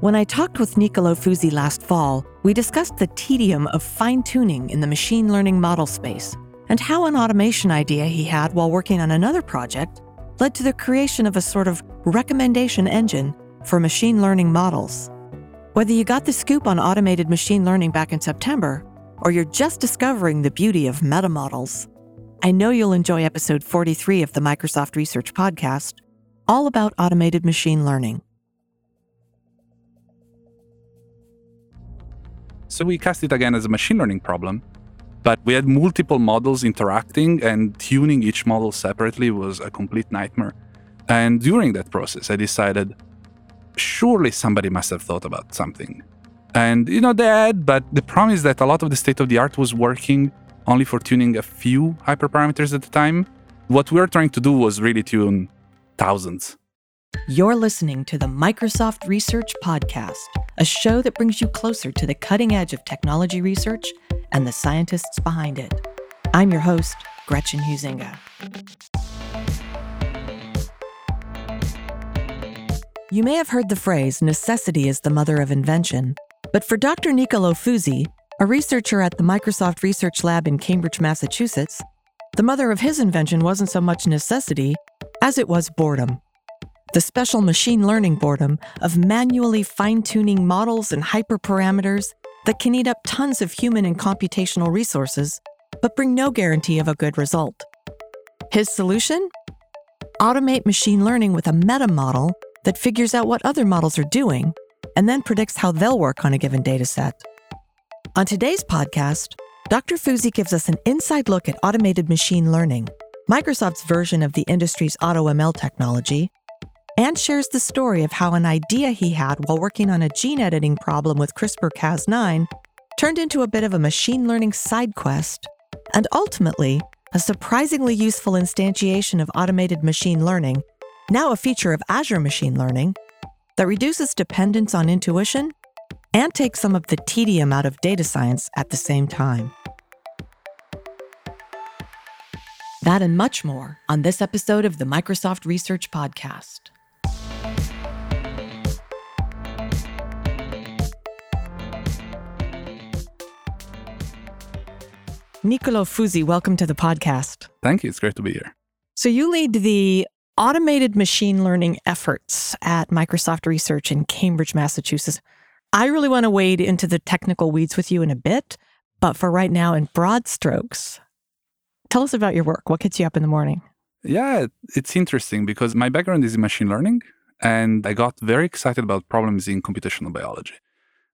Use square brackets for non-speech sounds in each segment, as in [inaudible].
When I talked with Nicolo Fusi last fall, we discussed the tedium of fine tuning in the machine learning model space and how an automation idea he had while working on another project led to the creation of a sort of recommendation engine for machine learning models. Whether you got the scoop on automated machine learning back in September, or you're just discovering the beauty of meta models, I know you'll enjoy episode 43 of the Microsoft Research Podcast, all about automated machine learning. So we cast it again as a machine learning problem, but we had multiple models interacting and tuning each model separately was a complete nightmare. And during that process, I decided surely somebody must have thought about something. And you know, they had, but the problem is that a lot of the state of the art was working only for tuning a few hyperparameters at a time. What we were trying to do was really tune thousands. You're listening to the Microsoft Research Podcast, a show that brings you closer to the cutting edge of technology research and the scientists behind it. I'm your host, Gretchen Huizinga. You may have heard the phrase, necessity is the mother of invention. But for Dr. Nicolo Fusi, a researcher at the Microsoft Research Lab in Cambridge, Massachusetts, the mother of his invention wasn't so much necessity as it was boredom the special machine learning boredom of manually fine tuning models and hyperparameters that can eat up tons of human and computational resources, but bring no guarantee of a good result. His solution? Automate machine learning with a meta model that figures out what other models are doing and then predicts how they'll work on a given dataset. On today's podcast, Dr. Fusi gives us an inside look at automated machine learning, Microsoft's version of the industry's AutoML technology, and shares the story of how an idea he had while working on a gene editing problem with CRISPR Cas9 turned into a bit of a machine learning side quest, and ultimately, a surprisingly useful instantiation of automated machine learning, now a feature of Azure Machine Learning, that reduces dependence on intuition and takes some of the tedium out of data science at the same time. That and much more on this episode of the Microsoft Research Podcast. Nicolo Fusi, welcome to the podcast. Thank you. It's great to be here. So, you lead the automated machine learning efforts at Microsoft Research in Cambridge, Massachusetts. I really want to wade into the technical weeds with you in a bit, but for right now, in broad strokes, tell us about your work. What gets you up in the morning? Yeah, it's interesting because my background is in machine learning, and I got very excited about problems in computational biology.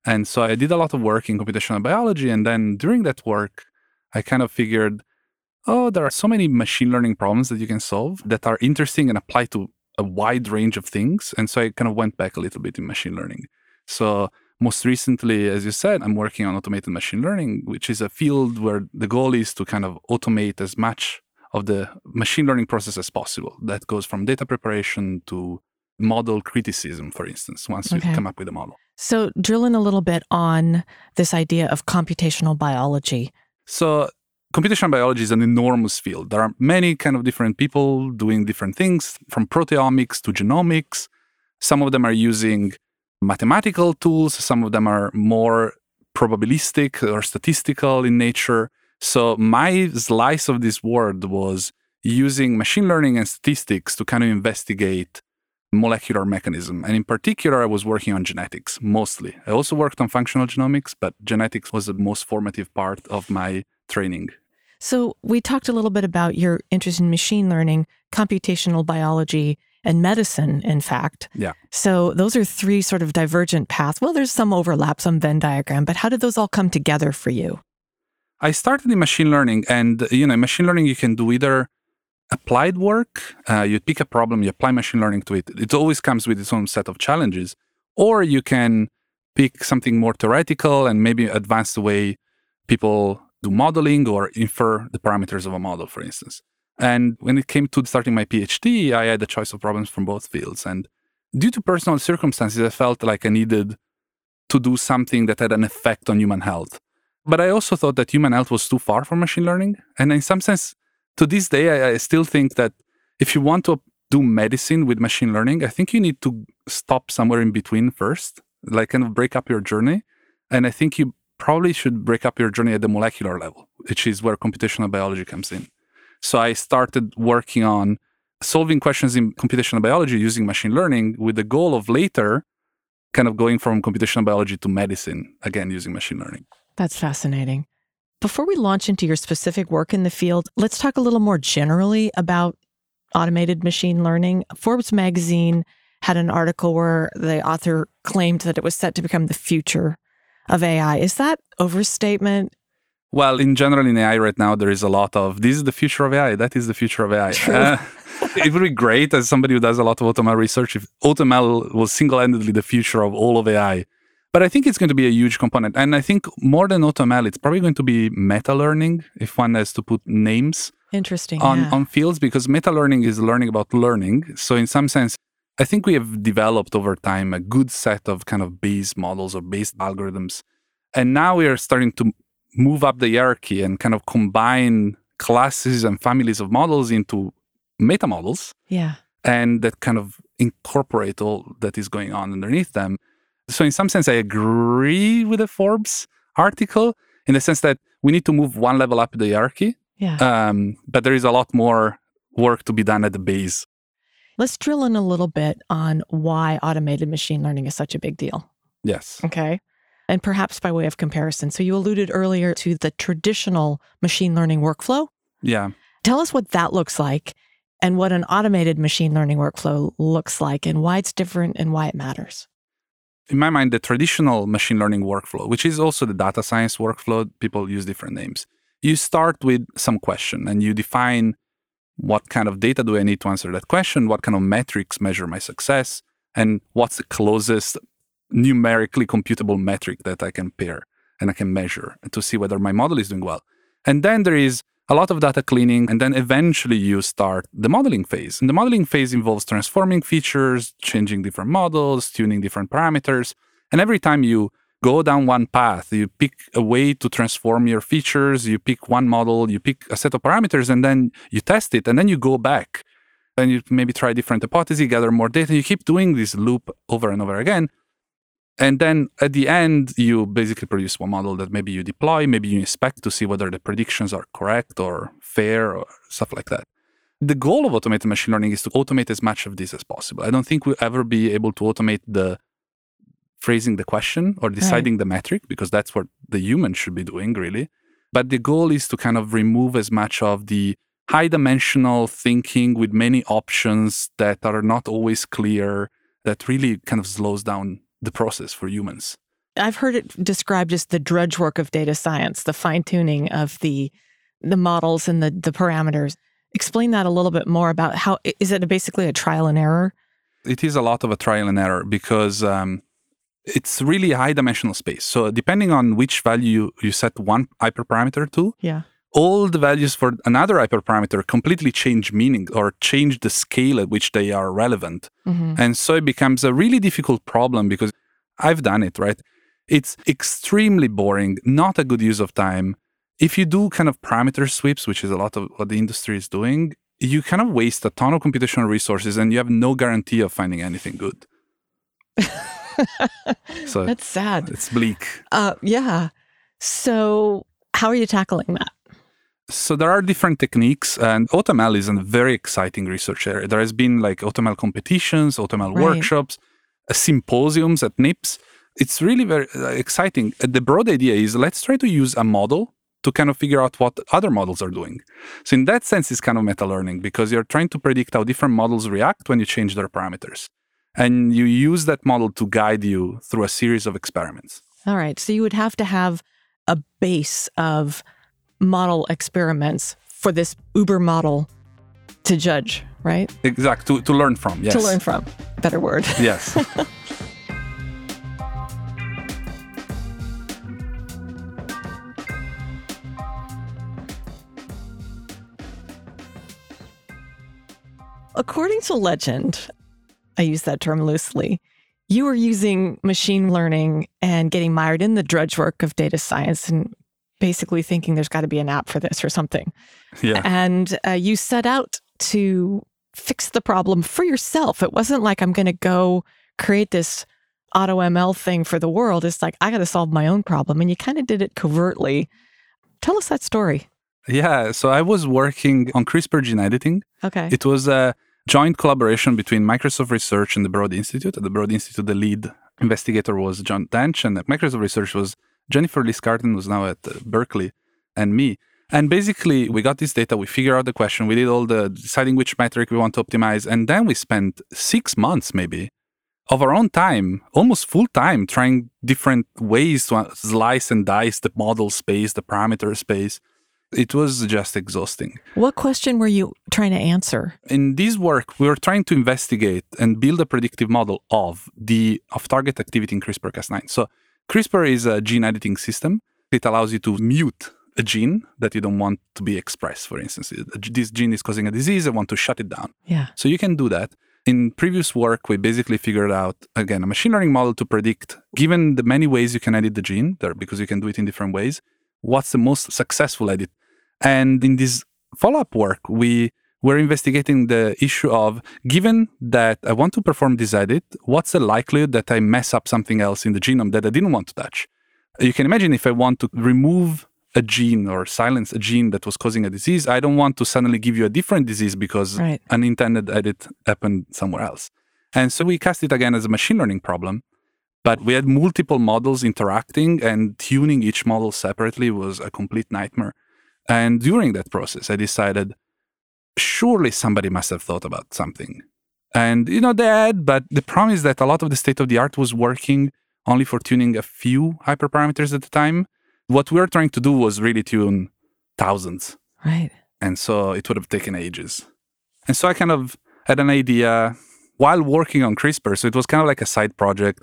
And so I did a lot of work in computational biology. And then during that work, I kind of figured, oh, there are so many machine learning problems that you can solve that are interesting and apply to a wide range of things. And so I kind of went back a little bit in machine learning. So most recently, as you said, I'm working on automated machine learning, which is a field where the goal is to kind of automate as much of the machine learning process as possible. That goes from data preparation to model criticism, for instance, once okay. you come up with a model. So, drill in a little bit on this idea of computational biology. So computational biology is an enormous field. There are many kind of different people doing different things, from proteomics to genomics. Some of them are using mathematical tools, some of them are more probabilistic or statistical in nature. So my slice of this world was using machine learning and statistics to kind of investigate molecular mechanism. And in particular, I was working on genetics mostly. I also worked on functional genomics, but genetics was the most formative part of my training. So, we talked a little bit about your interest in machine learning, computational biology, and medicine, in fact. Yeah. So, those are three sort of divergent paths. Well, there's some overlap, some Venn diagram, but how did those all come together for you? I started in machine learning, and you know, in machine learning you can do either applied work, uh, you pick a problem, you apply machine learning to it. It always comes with its own set of challenges. Or you can pick something more theoretical and maybe advance the way people do modeling or infer the parameters of a model, for instance. And when it came to starting my PhD, I had a choice of problems from both fields. And due to personal circumstances, I felt like I needed to do something that had an effect on human health. But I also thought that human health was too far from machine learning. And in some sense, to this day, I, I still think that if you want to do medicine with machine learning, I think you need to stop somewhere in between first like kind of break up your journey. And I think you probably should break up your journey at the molecular level, which is where computational biology comes in. So I started working on solving questions in computational biology using machine learning with the goal of later kind of going from computational biology to medicine, again, using machine learning. That's fascinating. Before we launch into your specific work in the field, let's talk a little more generally about automated machine learning. Forbes magazine had an article where the author claimed that it was set to become the future of AI. Is that overstatement? Well, in general, in AI right now, there is a lot of this is the future of AI, that is the future of AI. Uh, [laughs] it would be great as somebody who does a lot of AutoML research if AutoML was single handedly the future of all of AI. But I think it's going to be a huge component. And I think more than AutoML, it's probably going to be meta learning, if one has to put names Interesting. on, yeah. on fields, because meta learning is learning about learning. So, in some sense, I think we have developed over time a good set of kind of base models or base algorithms. And now we are starting to move up the hierarchy and kind of combine classes and families of models into meta models yeah. and that kind of incorporate all that is going on underneath them. So, in some sense, I agree with the Forbes article in the sense that we need to move one level up the hierarchy, Yeah. um, but there is a lot more work to be done at the base. Let's drill in a little bit on why automated machine learning is such a big deal. Yes. Okay. And perhaps by way of comparison. So you alluded earlier to the traditional machine learning workflow. Yeah. Tell us what that looks like and what an automated machine learning workflow looks like and why it's different and why it matters. In my mind, the traditional machine learning workflow, which is also the data science workflow, people use different names. You start with some question and you define what kind of data do I need to answer that question? What kind of metrics measure my success? And what's the closest numerically computable metric that I can pair and I can measure to see whether my model is doing well? And then there is a lot of data cleaning, and then eventually you start the modeling phase. And the modeling phase involves transforming features, changing different models, tuning different parameters. And every time you go down one path, you pick a way to transform your features, you pick one model, you pick a set of parameters, and then you test it, and then you go back. Then you maybe try different hypotheses, gather more data. and You keep doing this loop over and over again. And then at the end, you basically produce one model that maybe you deploy, maybe you inspect to see whether the predictions are correct or fair or stuff like that. The goal of automated machine learning is to automate as much of this as possible. I don't think we'll ever be able to automate the phrasing the question or deciding the metric because that's what the human should be doing, really. But the goal is to kind of remove as much of the high dimensional thinking with many options that are not always clear, that really kind of slows down the process for humans. I've heard it described as the drudge work of data science, the fine tuning of the the models and the the parameters. Explain that a little bit more about how is it basically a trial and error? It is a lot of a trial and error because um, it's really a high dimensional space. So depending on which value you set one hyperparameter to, Yeah. All the values for another hyperparameter completely change meaning or change the scale at which they are relevant. hmm And so it becomes a really difficult problem because I've done it, right? It's extremely boring, not a good use of time. If you do kind of parameter sweeps, which is a lot of what the industry is doing, you kind of waste a ton of computational resources and you have no guarantee of finding anything good. [laughs] So That's sad. it's bleak. Uh, yeah. So how are you tackling that? So there are different techniques, and AutoML is a very exciting research area. There has been like AutoML competitions, AutoML Right. workshops, uh, symposiums at NIPS. It's really very uh, exciting. Uh, The broad idea is let's try to use a model to kind of figure out what other models are doing. So in that sense, it's kind of meta learning because you're trying to predict how different models react when you change their parameters, and you use that model to guide you through a series of experiments. All right. So you would have to have a base of model experiments for this Uber model to judge, right? Exact to, to learn from. Yes. To learn from. Better word. [laughs] Yes. According to legend, I use that term loosely, you were using machine learning and getting mired in the drudge work of data science and basically thinking there's got to be an app for this or something. yeah. And uh, you set out to fix the problem for yourself. It wasn't like I'm going to go create this auto ML thing for the world. It's like, I got to solve my own problem. And you kind of did it covertly. Tell us that story. Yeah. So I was working on CRISPR gene editing. Okay. It was a joint collaboration between Microsoft Research and the Broad Institute. At the Broad Institute, the lead investigator was John Doench, and Microsoft Research was Jennifer Listgarten, who's now at uh, Berkeley, and me. And basically, we got this data, we figured out the question, we did all the deciding which metric we want to optimize, and then we spent six months maybe of our own time, almost full time, trying different ways to slice and dice the model space, the parameter space. It was just exhausting. What question were you trying to answer? In this work, we were trying to investigate and build a predictive model of the off-target activity in CRISPR-Cas9. So CRISPR is a gene editing system. It allows you to mute a gene that you don't want to be expressed, for instance. This gene is causing a disease, I want to shut it down. Yeah. So you can do that. In previous work, we basically figured out, again, a machine learning model to predict, given the many ways you can edit the gene, there, because you can do it in different ways, what's the most successful edit. And in this follow up work, we were investigating the issue of given that I want to perform this edit, what's the likelihood that I mess up something else in the genome that I didn't want to touch? You can imagine if I want to remove a gene or silence a gene that was causing a disease, I don't want to suddenly give you a different disease because right. an intended edit happened somewhere else. And so we cast it again as a machine learning problem. But we had multiple models interacting and tuning each model separately was a complete nightmare. And during that process, I decided surely somebody must have thought about something. And, you know, they had, but the problem is that a lot of the state of the art was working only for tuning a few hyperparameters at the time what we were trying to do was really tune thousands. Right. And so it would have taken ages. And so I kind of had an idea while working on CRISPR. So it was kind of like a side project.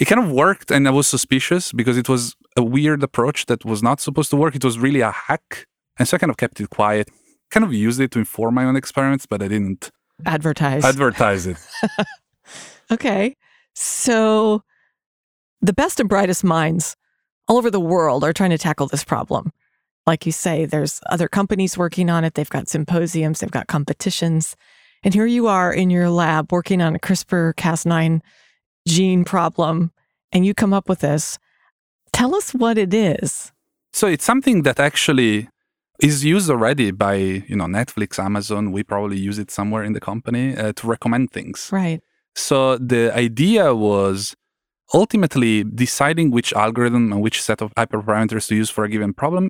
It kind of worked, and I was suspicious because it was a weird approach that was not supposed to work. It was really a hack. And so I kind of kept it quiet, kind of used it to inform my own experiments, but I didn't advertise. Advertise it. [laughs] okay. So the best and brightest minds all over the world are trying to tackle this problem. Like you say, there's other companies working on it. They've got symposiums, they've got competitions. And here you are in your lab working on a CRISPR Cas9 gene problem, and you come up with this. Tell us what it is. So it's something that actually is used already by you know Netflix, Amazon. We probably use it somewhere in the company uh, to recommend things. Right. So the idea was ultimately deciding which algorithm and which set of hyperparameters to use for a given problem,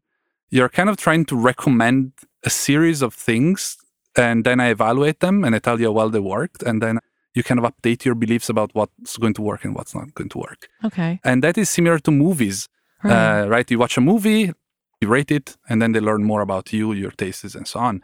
you're kind of trying to recommend a series of things and then I evaluate them and I tell you how well they worked and then you kind of update your beliefs about what's going to work and what's not going to work. Okay. And that is similar to movies, right? Uh, right? You watch a movie, you rate it, and then they learn more about you, your tastes, and so on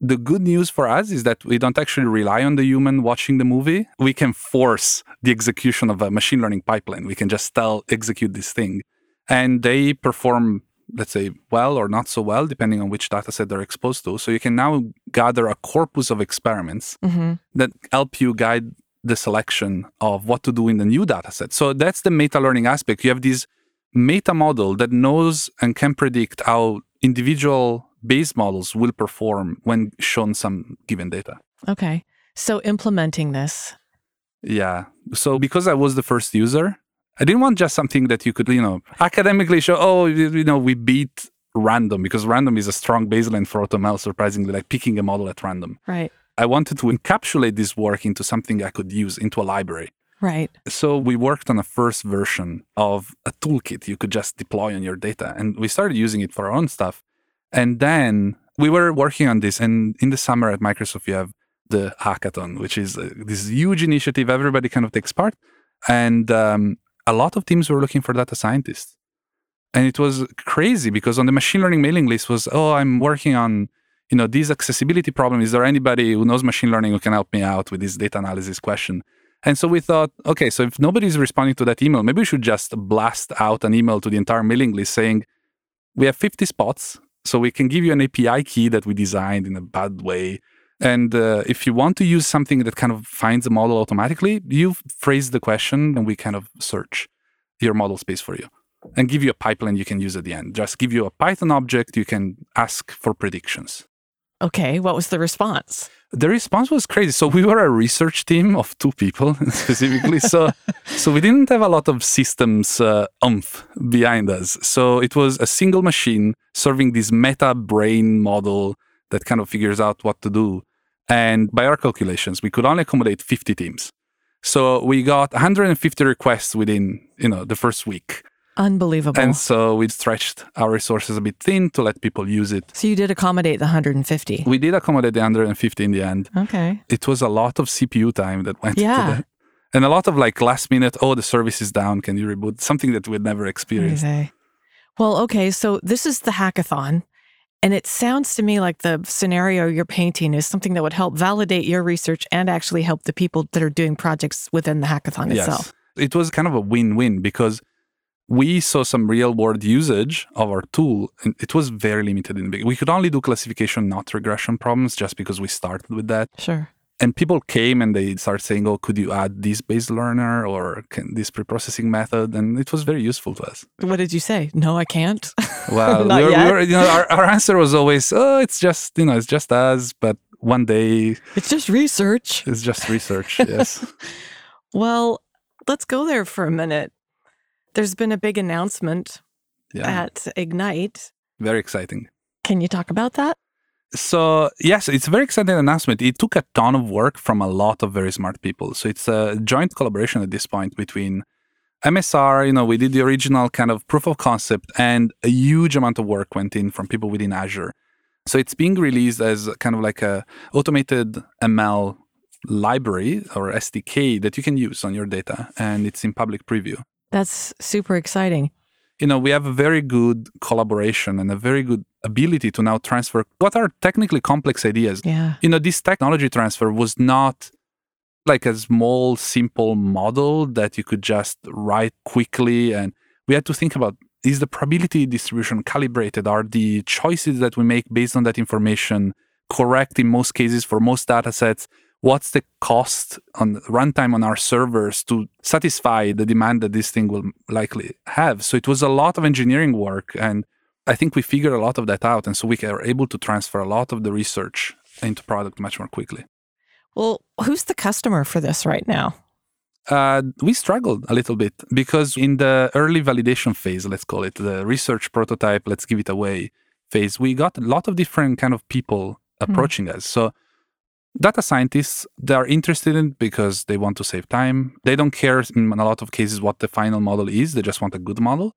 the good news for us is that we don't actually rely on the human watching the movie. We can force the execution of a machine learning pipeline. We can just tell, execute this thing. And they perform, let's say, well or not so well, depending on which data set they're exposed to. So you can now gather a corpus of experiments mm-hmm. that help you guide the selection of what to do in the new data set. So that's the meta learning aspect. You have this meta model that knows and can predict how individual base models will perform when shown some given data. Okay. So implementing this. Yeah. So because I was the first user, I didn't want just something that you could, you know, academically show, oh, you know, we beat random because random is a strong baseline for AutoML, surprisingly, like picking a model at random. Right. I wanted to encapsulate this work into something I could use into a library. Right. So we worked on a first version of a toolkit you could just deploy on your data. And we started using it for our own stuff. And then we were working on this. And in the summer at Microsoft, you have the hackathon, which is uh, this huge initiative. Everybody kind of takes part. And um, a lot of teams were looking for data scientists. And it was crazy because on the machine learning mailing list was, oh, I'm working on, you know, this accessibility problem. Is there anybody who knows machine learning who can help me out with this data analysis question? And so we thought, okay, so if nobody's responding to that email, maybe we should just blast out an email to the entire mailing list saying, we have 50 spots. So we can give you an API key that we designed in a bad way. And uh, if you want to use something that kind of finds a model automatically, you phrase the question and we kind of search your model space for you and give you a pipeline you can use at the end. Just give you a Python object, you can ask for predictions. Okay, what was the response? The response was crazy. So we were a research team of two people [laughs] specifically. so [laughs] so we didn't have a lot of systems uh, umph behind us. So it was a single machine serving this meta brain model that kind of figures out what to do. And by our calculations, we could only accommodate 50 teams. So we got 150 requests within, you know, the first week. Unbelievable. And so we stretched our resources a bit thin to let people use it. So you did accommodate the 150. We did accommodate the 150 in the end. Okay. It was a lot of CPU time that went Yeah. into that. And a lot of like last minute, oh, the service is down. Can you reboot? Something that we'd never experienced. Well, okay, so this is the hackathon. And it sounds to me like the scenario you're painting is something that would help validate your research and actually help the people that are doing projects within the hackathon itself. It was kind of a win win because we saw some real world usage of our tool and it was very limited in the beginning. We could only do classification, not regression problems, just because we started with that. Sure. And people came and they started saying, Oh, could you add this base learner or can this preprocessing method? And it was very useful to us. What did you say? No, I can't. Well, [laughs] we were, we were, you know, our, our answer was always, Oh, it's just, you know, it's just us. But one day it's just research. it's just research. [laughs] yes. Well, let's go there for a minute. There's been a big announcement Yeah. at Ignite. very exciting. Can you talk about that? So yes, it's a very exciting announcement. It took a ton of work from a lot of very smart people. So it's a joint collaboration at this point between MSR. You know, we did the original kind of proof of concept, and a huge amount of work went in from people within Azure. So it's being released as kind of like a automated ML library or SDK that you can use on your data, and it's in public preview. That's super exciting. you know, we have a very good collaboration and a very good ability to now transfer what are technically complex ideas. Yeah. You know, this technology transfer was not like a small, simple model that you could just write quickly. And we had to think about is the probability distribution calibrated? Are the choices that we make based on that information correct in most cases for most data sets? What's the cost on runtime on our servers to satisfy the demand that this thing will likely have? So it was a lot of engineering work. And I think we figured a lot of that out. And so we are able to transfer a lot of the research into product much more quickly. Well, who's the customer for this right now? Uh, we struggled a little bit because in the early validation phase, let's call it the research prototype, let's give it away phase, we got a lot of different kind of people approaching us. So data scientists, they are interested in because they want to save time. They don't care in a lot of cases what the final model is. They just want a good model.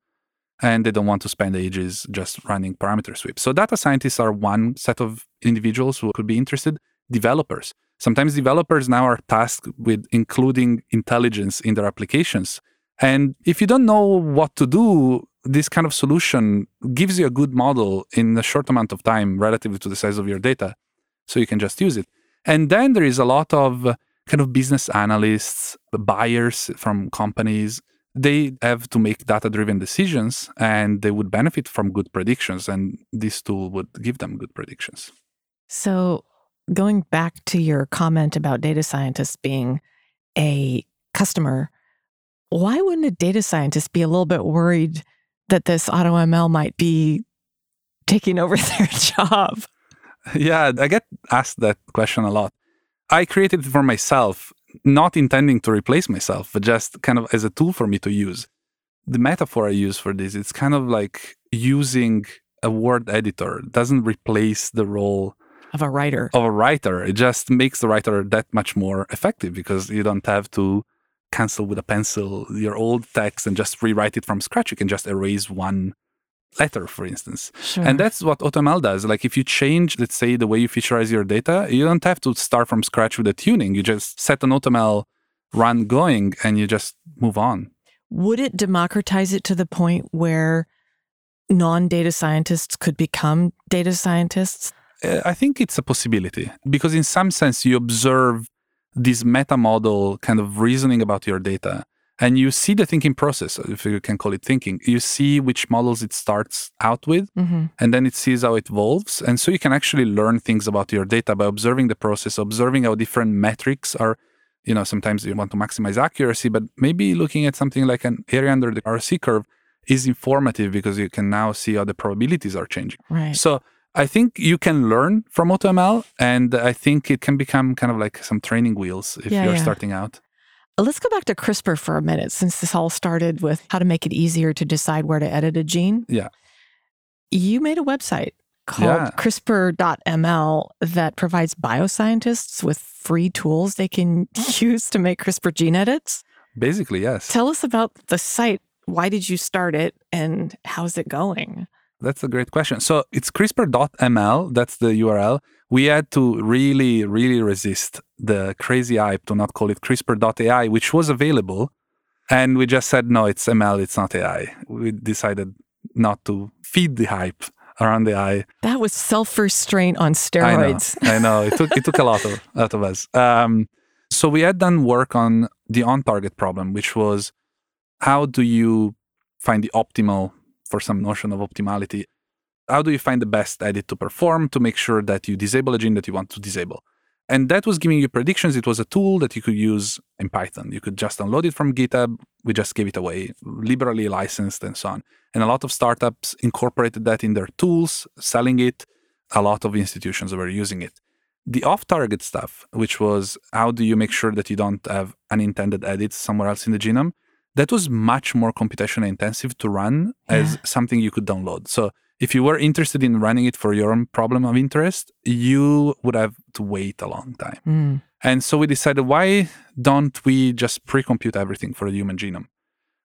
And they don't want to spend ages just running parameter sweeps. So data scientists are one set of individuals who could be interested. Developers. Sometimes developers now are tasked with including intelligence in their applications. And if you don't know what to do, this kind of solution gives you a good model in a short amount of time relative to the size of your data. So you can just use it. And then there is a lot of uh, kind of business analysts, buyers from companies. They have to make data driven decisions and they would benefit from good predictions. And this tool would give them good predictions. So, going back to your comment about data scientists being a customer, why wouldn't a data scientist be a little bit worried that this AutoML might be taking over [laughs] their job? Yeah, I get asked that question a lot. I created it for myself, not intending to replace myself, but just kind of as a tool for me to use. The metaphor I use for this, it's kind of like using a word editor. It doesn't replace the role Of a writer. of a writer. It just makes the writer that much more effective because you don't have to cancel with a pencil your old text and just rewrite it from scratch. You can just erase one letter, for instance. Sure. And that's what AutoML does. Like if you change, let's say, the way you featureize your data, you don't have to start from scratch with the tuning. You just set an AutoML run going and you just move on. Would it democratize it to the point where non data scientists could become data scientists? Uh, I think it's a possibility because, in some sense, you observe this meta model kind of reasoning about your data and you see the thinking process, if you can call it thinking. You see which models it starts out with Mm-hmm. and then it sees how it evolves. And so you can actually learn things about your data by observing the process, observing how different metrics are. You know, sometimes you want to maximize accuracy, but maybe looking at something like an area under the RC curve is informative because you can now see how the probabilities are changing. Right. So I think you can learn from AutoML, and I think it can become kind of like some training wheels if Yeah, you're yeah. starting out. Let's go back to CRISPR for a minute since this all started with how to make it easier to decide where to edit a gene. Yeah. You made a website called Yeah. CRISPR.ml that provides bioscientists with free tools they can [laughs] use to make CRISPR gene edits. Basically, yes. Tell us about the site. Why did you start it and how's it going? That's a great question. So it's CRISPR.ml. That's the URL. We had to really, really resist the crazy hype to not call it CRISPR.ai, which was available. And we just said, no, it's ML, it's not AI. We decided not to feed the hype around the AI. That was self restraint on steroids. I know. I know. It took it took a lot of [laughs] out of us. Um, so we had done work on the on-target problem, which was how do you find the optimal for some notion of optimality? How do you find the best edit to perform to make sure that you disable a gene that you want to disable? And that was giving you predictions. It was a tool that you could use in Python. You could just download it from GitHub. We just gave it away, liberally licensed and so on. And a lot of startups incorporated that in their tools, selling it. A lot of institutions were using it. The off target stuff, which was how do you make sure that you don't have unintended edits somewhere else in the genome, that was much more computation intensive to run as something you could download. So if you were interested in running it for your own problem of interest, you would have to wait a long time. Mm. And so we decided, why don't we just pre compute everything for the human genome?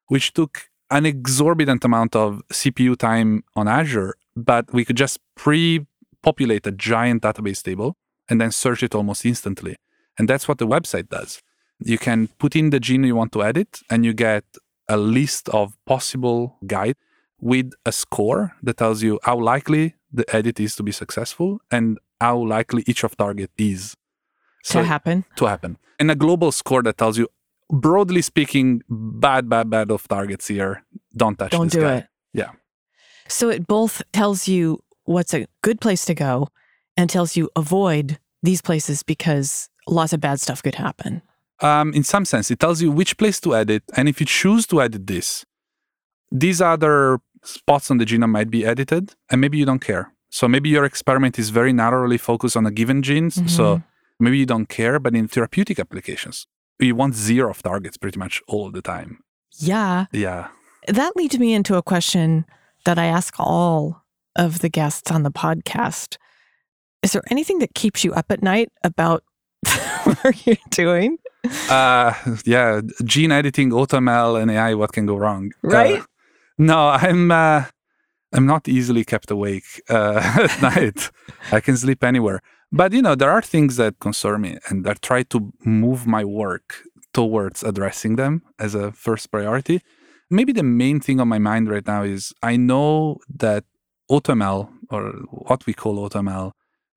Which took an exorbitant amount of CPU time on Azure, but we could just pre populate a giant database table and then search it almost instantly. And that's what the website does. You can put in the gene you want to edit, and you get a list of possible guide with a score that tells you how likely the edit is to be successful and how likely each off target is to happen. to happen. And a global score that tells you, broadly speaking, bad, bad, bad off targets here. Don't touch Don't this do guy. it. Yeah. So it both tells you what's a good place to go and tells you avoid these places because lots of bad stuff could happen. Um, in some sense, it tells you which place to edit. And if you choose to edit this, these other spots on the genome might be edited, and maybe you don't care. So maybe your experiment is very narrowly focused on a given gene. So maybe you don't care, but in therapeutic applications, you want zero off targets pretty much all the time. Yeah. Yeah. That leads me into a question that I ask all of the guests on the podcast. Is there anything that keeps you up at night about [laughs] what you're doing? Uh, yeah, gene editing, AutoML, and AI. What can go wrong? Uh, Right? no, I'm. Uh, I'm not easily kept awake uh, [laughs] at night. I can sleep anywhere. But you know, there are things that concern me, and I try to move my work towards addressing them as a first priority. Maybe the main thing on my mind right now is I know that AutoML, or what we call AutoML,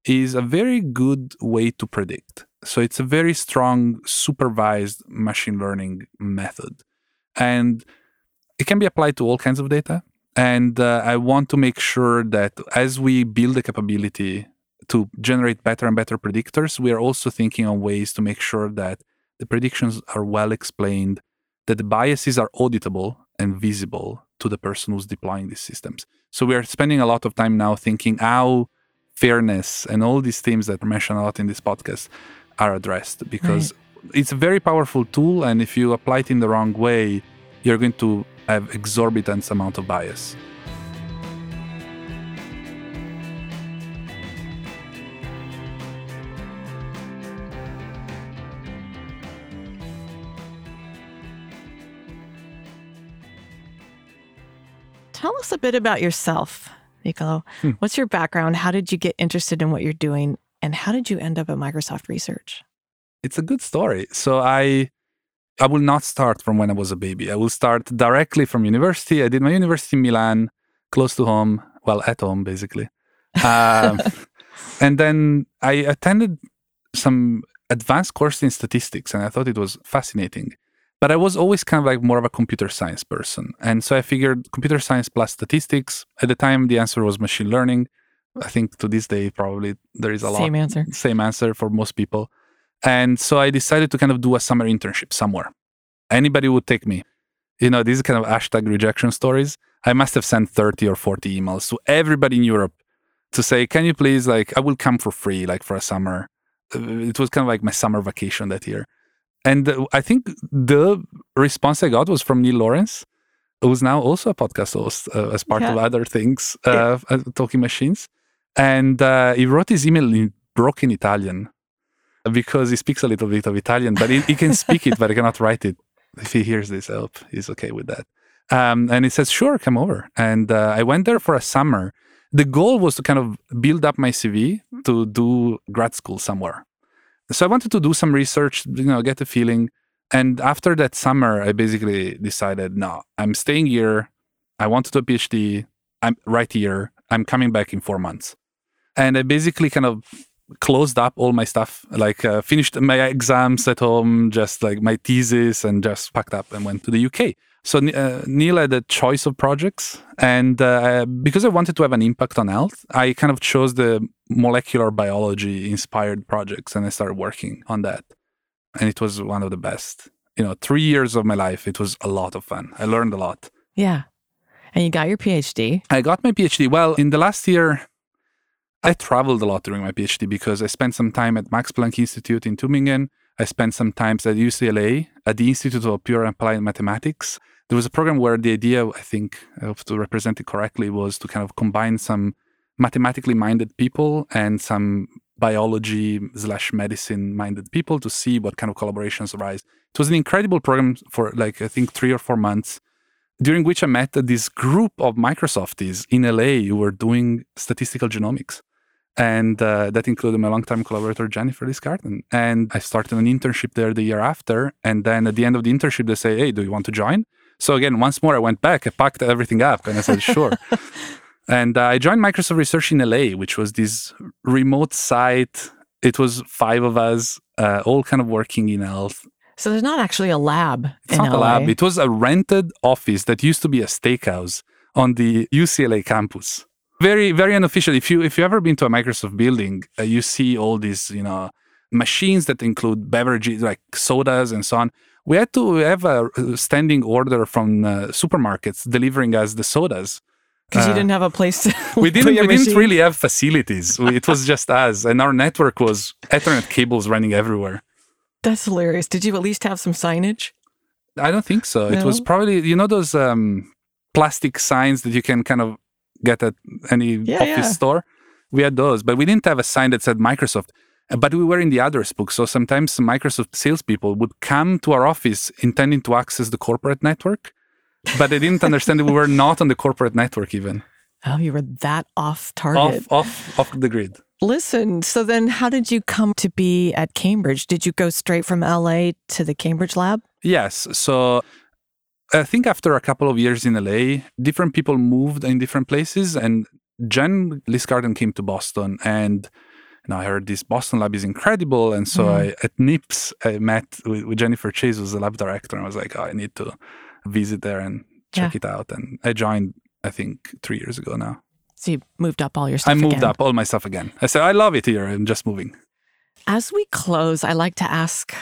is a very good way to predict. So it's a very strong supervised machine learning method. And it can be applied to all kinds of data. And uh, I want to make sure that as we build the capability to generate better and better predictors, we are also thinking on ways to make sure that the predictions are well explained, that the biases are auditable and visible to the person who's deploying these systems. So we are spending a lot of time now thinking how fairness and all these themes that are mentioned a lot in this podcast are addressed because it's a very powerful tool and if you apply it in the wrong way you're going to have exorbitant amount of bias Tell us a bit about yourself, Nicolo. Hmm. What's your background? How did you get interested in what you're doing? And how did you end up at Microsoft Research? it's a good story. So i i will not start from when i was a baby. I will start directly from university. I did my university in milan close to home well at home basically. Um, [laughs] and then i attended some advanced course in statistics and i thought it was fascinating. But i was always kind of like more of a computer science person. And so i figured computer science plus statistics. At the time the answer was machine learning i think to this day probably there is a lot Same answer. same answer for most people. And so I decided to kind of do a summer internship somewhere. Anybody would take me. You know, these kind of hashtag rejection stories. I must have sent 30 or 40 emails to everybody in Europe to say, can you please, like, I will come for free, like for a summer. It was kind of like my summer vacation that year. And uh, I think the response I got was from Neil Lawrence, who's now also a podcast host uh, as part of other things, uh, uh, Talking Machines. And uh, he wrote his email in broken Italian because he speaks a little bit of Italian, but he, he can speak it, but he cannot write it. If he hears this, I hope he's okay with that. Um, and he says, sure, come over. And uh, I went there for a summer. The goal was to kind of build up my CV to do grad school somewhere. So I wanted to do some research, you know, get a feeling. And after that summer, I basically decided, no, I'm staying here. I want to do a PhD. I'm right here. I'm coming back in four months. And I basically kind of closed up all my stuff, like uh, finished my exams at home, just like my thesis, and just packed up and went to the UK. So uh, Neil had a choice of projects, and uh, because I wanted to have an impact on health, I kind of chose the molecular biology inspired projects, and I started working on that. And it was one of the best. You know, three years of my life. It was a lot of fun. I learned a lot. Yeah. And you got your PhD. I got my PhD. Well, in the last year, I traveled a lot during my PhD because I spent some time at Max Planck Institute in Tübingen. I spent some time at UCLA at the Institute of Pure and Applied Mathematics. There was a program where the idea, I think, I hope to represent it correctly, was to kind of combine some mathematically minded people and some biology slash medicine minded people to see what kind of collaborations arise. It was an incredible program for like I think three or four months during which I met this group of Microsofties in LA who were doing statistical genomics. And uh, that included my longtime collaborator, Jennifer Listgarten. And I started an internship there the year after. And then at the end of the internship, they say, Hey, do you want to join? So again, once more, I went back, I packed everything up and I said, Sure. [laughs] and uh, I joined Microsoft Research in LA, which was this remote site. It was five of us, uh, all kind of working in health. So there's not actually a lab It's not a lab. It was a rented office that used to be a steakhouse on the UCLA campus. Very, very unofficial. If you if you ever been to a Microsoft building, uh, you see all these you know machines that include beverages like sodas and so on. We had to have a standing order from uh, supermarkets delivering us the sodas. Because you Uh, didn't have a place to [laughs] We didn't. We didn't really have facilities. It was just us, and our network was Ethernet cables running everywhere. That's hilarious. Did you at least have some signage? I don't think so. It was probably you know those um, plastic signs that you can kind of get at any Yeah, office yeah. store. We had those, but we didn't have a sign that said Microsoft. But we were in the address book, so sometimes Microsoft salespeople would come to our office intending to access the corporate network, but they didn't understand that we were not on the corporate network even Oh, you were that off target. off off off the grid. Listen, so then how did you come to be at Cambridge? Did you go straight from LA to the Cambridge lab? Yes. So I think after a couple of years in LA, different people moved in different places. And Jen Listgarten came to Boston. And I heard this Boston lab is incredible. And so mm-hmm. I, at NIPS, I met with, with Jennifer Chayes, who's the lab director. And I was like, oh, I need to visit there and check it out. And I joined, I think, three years ago now. So you moved up all your stuff I moved again. up all my stuff again. I said, I love it here. I'm just moving. As we close, I like to ask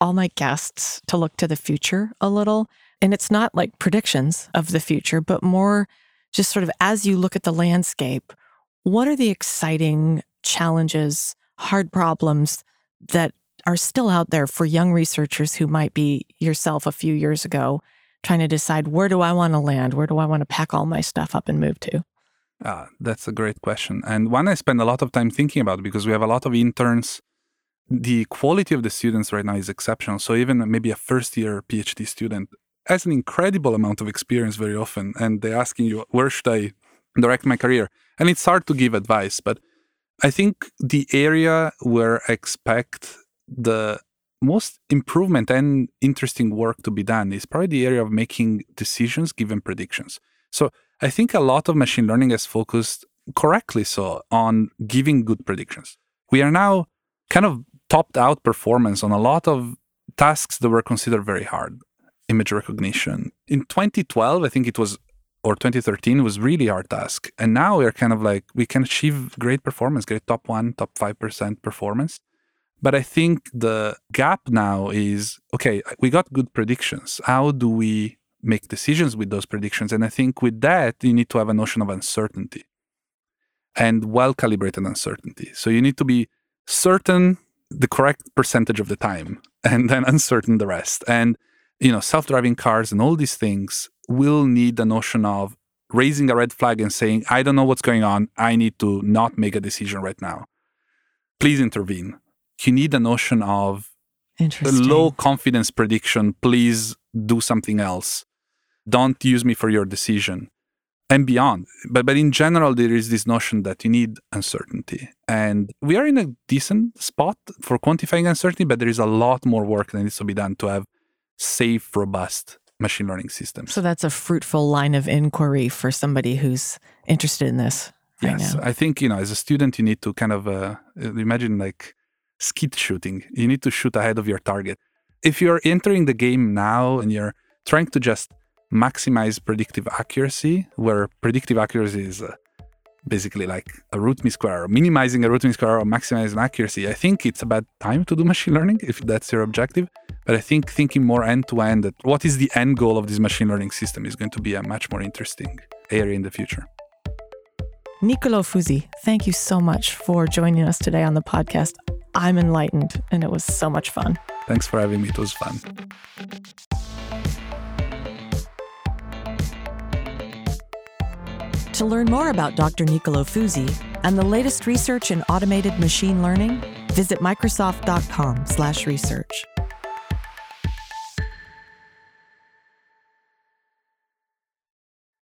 all my guests to look to the future a little. And it's not like predictions of the future, but more just sort of as you look at the landscape, what are the exciting challenges, hard problems that are still out there for young researchers who might be yourself a few years ago trying to decide where do I want to land? Where do I want to pack all my stuff up and move to? Ah, that's a great question. And one I spend a lot of time thinking about because we have a lot of interns. The quality of the students right now is exceptional. So even maybe a first year PhD student has an incredible amount of experience very often. And they're asking you, where should I direct my career? And it's hard to give advice, but I think the area where I expect the most improvement and interesting work to be done is probably the area of making decisions given predictions. So I think a lot of machine learning has focused correctly so on giving good predictions. We are now kind of topped out performance on a lot of tasks that were considered very hard. Image recognition. In 2012, I think it was, or 2013, it was really hard task. And now we're kind of like, we can achieve great performance, great top one, top 5% performance. But I think the gap now is okay, we got good predictions. How do we make decisions with those predictions? And I think with that, you need to have a notion of uncertainty. and well calibrated uncertainty. So you need to be certain the correct percentage of the time [laughs] and then uncertain the rest. And you know, self-driving cars and all these things will need the notion of raising a red flag and saying, I don't know what's going on. I need to not make a decision right now. Please intervene. You need the notion of the low confidence prediction. Please do something else. Don't use me for your decision and beyond. But, but in general, there is this notion that you need uncertainty. And we are in a decent spot for quantifying uncertainty, but there is a lot more work that needs to be done to have safe, robust machine learning systems. So that's a fruitful line of inquiry for somebody who's interested in this. Yes. I think you know, as a student, you need to kind of uh, imagine like skeet shooting. You need to shoot ahead of your target. If you're entering the game now and you're trying to just maximize predictive accuracy, where predictive accuracy is uh, basically like a root mean square, or minimizing a root mean square or maximizing accuracy, I think it's a bad time to do machine learning if that's your objective. But I think thinking more end to end, that what is the end goal of this machine learning system is going to be a much more interesting area in the future. Nicolo Fusi, thank you so much for joining us today on the podcast. I'm enlightened and it was so much fun. Thanks for having me. It was fun. To learn more about Dr. Nicolo Fusi and the latest research in automated machine learning, visit microsoft.com/research.